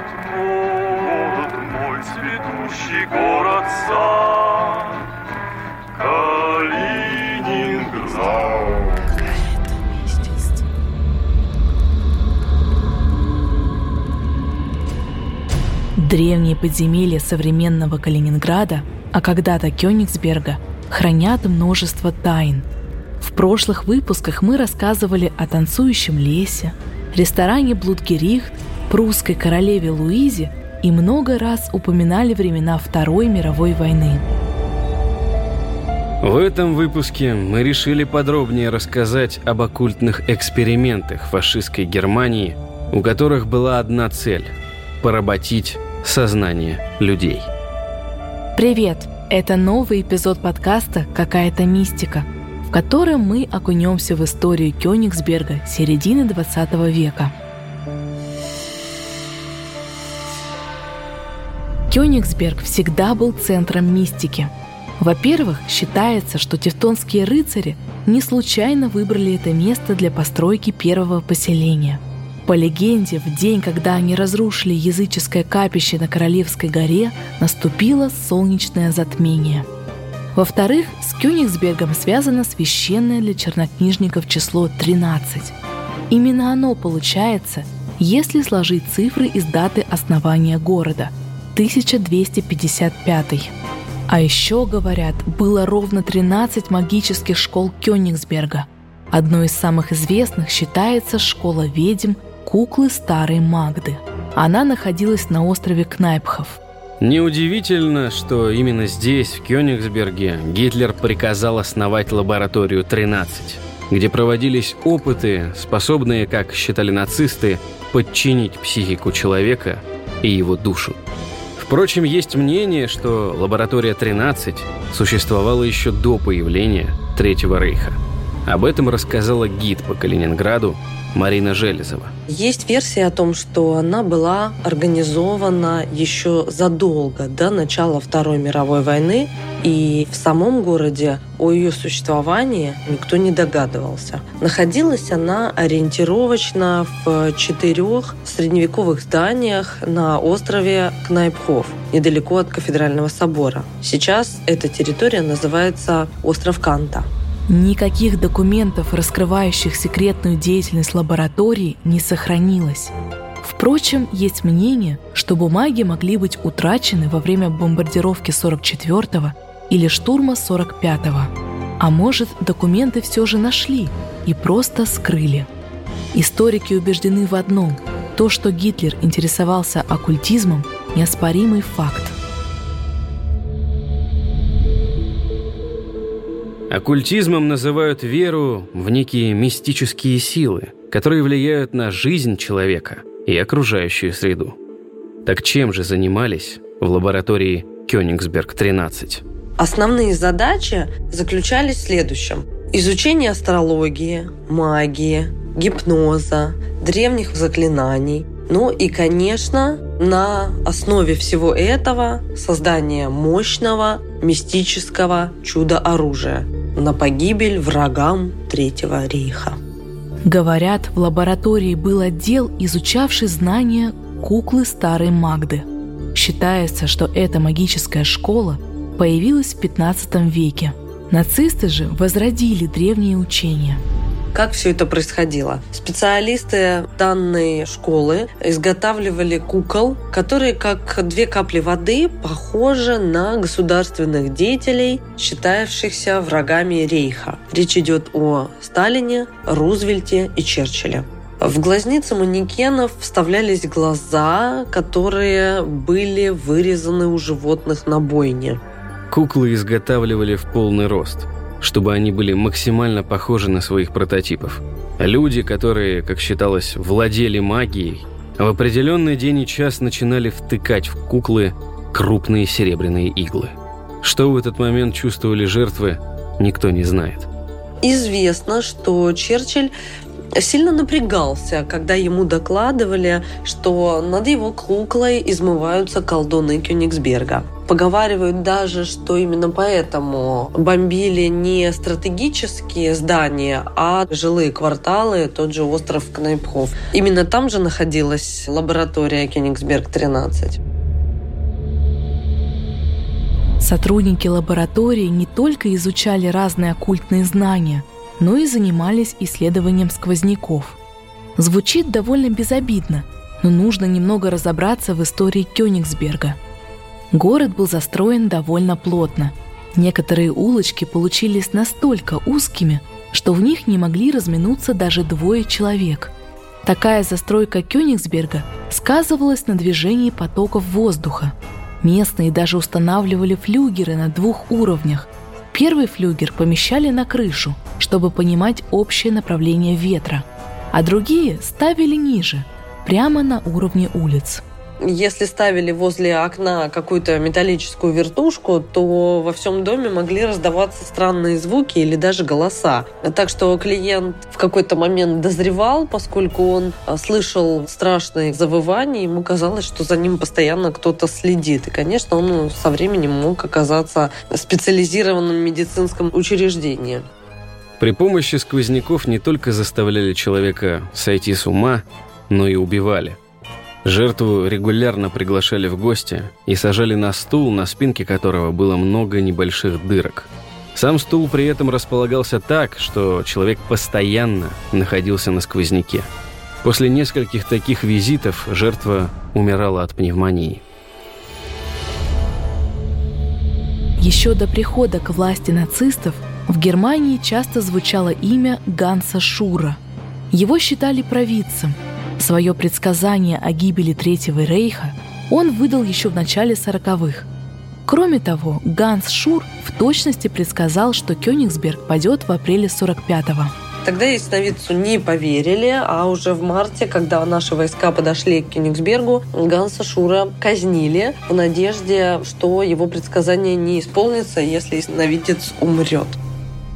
город, город мой, цветущий город-сад, Калининград. Древние подземелья современного Калининграда, а когда-то Кёнигсберга, хранят множество тайн. В прошлых выпусках мы рассказывали о танцующем лесе, ресторане Блудгерихт, прусской королеве Луизе и много раз упоминали времена Второй мировой войны. В этом выпуске мы решили подробнее рассказать об оккультных экспериментах фашистской Германии, у которых была одна цель – поработить сознание людей. Привет! Это новый эпизод подкаста «Какая-то мистика», в котором мы окунемся в историю Кёнигсберга середины 20 века. Кёнигсберг всегда был центром мистики. Во-первых, считается, что тевтонские рыцари не случайно выбрали это место для постройки первого поселения – по легенде, в день, когда они разрушили языческое капище на Королевской горе, наступило солнечное затмение. Во-вторых, с Кёнигсбергом связано священное для чернокнижников число 13. Именно оно получается, если сложить цифры из даты основания города – 1255. А еще, говорят, было ровно 13 магических школ Кёнигсберга. Одной из самых известных считается школа ведьм – куклы старой Магды. Она находилась на острове Кнайпхов. Неудивительно, что именно здесь, в Кёнигсберге, Гитлер приказал основать лабораторию 13, где проводились опыты, способные, как считали нацисты, подчинить психику человека и его душу. Впрочем, есть мнение, что лаборатория 13 существовала еще до появления Третьего Рейха. Об этом рассказала гид по Калининграду Марина Железова. Есть версия о том, что она была организована еще задолго до начала Второй мировой войны, и в самом городе о ее существовании никто не догадывался. Находилась она ориентировочно в четырех средневековых зданиях на острове Кнайпхов, недалеко от Кафедрального собора. Сейчас эта территория называется остров Канта. Никаких документов, раскрывающих секретную деятельность лаборатории, не сохранилось. Впрочем, есть мнение, что бумаги могли быть утрачены во время бомбардировки 44-го или штурма 45-го. А может, документы все же нашли и просто скрыли. Историки убеждены в одном – то, что Гитлер интересовался оккультизмом – неоспоримый факт – Оккультизмом называют веру в некие мистические силы, которые влияют на жизнь человека и окружающую среду. Так чем же занимались в лаборатории Кёнигсберг-13? Основные задачи заключались в следующем. Изучение астрологии, магии, гипноза, древних заклинаний. Ну и, конечно, на основе всего этого создание мощного мистического чудо-оружия – на погибель врагам Третьего рейха. Говорят, в лаборатории был отдел, изучавший знания куклы старой Магды. Считается, что эта магическая школа появилась в 15 веке. Нацисты же возродили древние учения – как все это происходило? Специалисты данной школы изготавливали кукол, которые как две капли воды похожи на государственных деятелей, считавшихся врагами Рейха. Речь идет о Сталине, Рузвельте и Черчилле. В глазницы манекенов вставлялись глаза, которые были вырезаны у животных на бойне. Куклы изготавливали в полный рост – чтобы они были максимально похожи на своих прототипов. Люди, которые, как считалось, владели магией, в определенный день и час начинали втыкать в куклы крупные серебряные иглы. Что в этот момент чувствовали жертвы, никто не знает. Известно, что Черчилль сильно напрягался, когда ему докладывали, что над его куклой измываются колдуны Кёнигсберга. Поговаривают даже, что именно поэтому бомбили не стратегические здания, а жилые кварталы, тот же остров Кнайпхов. Именно там же находилась лаборатория Кёнигсберг-13. Сотрудники лаборатории не только изучали разные оккультные знания, но и занимались исследованием сквозняков. Звучит довольно безобидно, но нужно немного разобраться в истории Кёнигсберга. Город был застроен довольно плотно. Некоторые улочки получились настолько узкими, что в них не могли разминуться даже двое человек. Такая застройка Кёнигсберга сказывалась на движении потоков воздуха – Местные даже устанавливали флюгеры на двух уровнях. Первый флюгер помещали на крышу, чтобы понимать общее направление ветра, а другие ставили ниже, прямо на уровне улиц. Если ставили возле окна какую-то металлическую вертушку, то во всем доме могли раздаваться странные звуки или даже голоса. Так что клиент в какой-то момент дозревал, поскольку он а, слышал страшные завывания, ему казалось, что за ним постоянно кто-то следит. И, конечно, он со временем мог оказаться в специализированном медицинском учреждении. При помощи сквозняков не только заставляли человека сойти с ума, но и убивали – Жертву регулярно приглашали в гости и сажали на стул, на спинке которого было много небольших дырок. Сам стул при этом располагался так, что человек постоянно находился на сквозняке. После нескольких таких визитов жертва умирала от пневмонии. Еще до прихода к власти нацистов в Германии часто звучало имя Ганса Шура. Его считали провидцем – Свое предсказание о гибели Третьего Рейха он выдал еще в начале сороковых. Кроме того, Ганс Шур в точности предсказал, что Кёнигсберг падет в апреле 45-го. Тогда ясновидцу не поверили, а уже в марте, когда наши войска подошли к Кёнигсбергу, Ганса Шура казнили в надежде, что его предсказание не исполнится, если ясновидец умрет.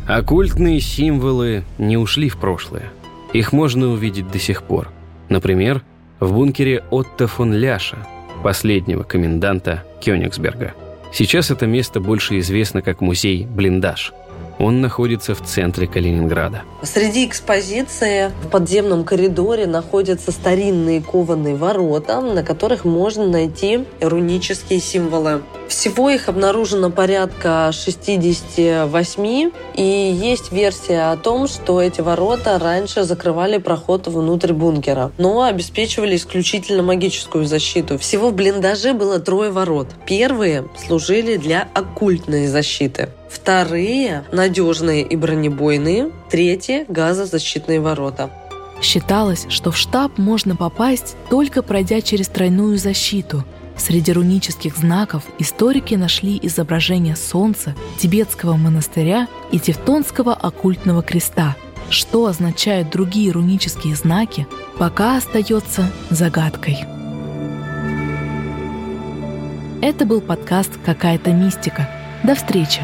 Оккультные символы не ушли в прошлое. Их можно увидеть до сих пор. Например, в бункере Отто фон Ляша, последнего коменданта Кёнигсберга. Сейчас это место больше известно как музей «Блиндаж». Он находится в центре Калининграда. Среди экспозиции в подземном коридоре находятся старинные кованые ворота, на которых можно найти рунические символы. Всего их обнаружено порядка 68, и есть версия о том, что эти ворота раньше закрывали проход внутрь бункера, но обеспечивали исключительно магическую защиту. Всего в блиндаже было трое ворот. Первые служили для оккультной защиты. Вторые – надежные и бронебойные. Третьи – газозащитные ворота. Считалось, что в штаб можно попасть, только пройдя через тройную защиту. Среди рунических знаков историки нашли изображение солнца, тибетского монастыря и тевтонского оккультного креста. Что означают другие рунические знаки, пока остается загадкой. Это был подкаст «Какая-то мистика». До встречи!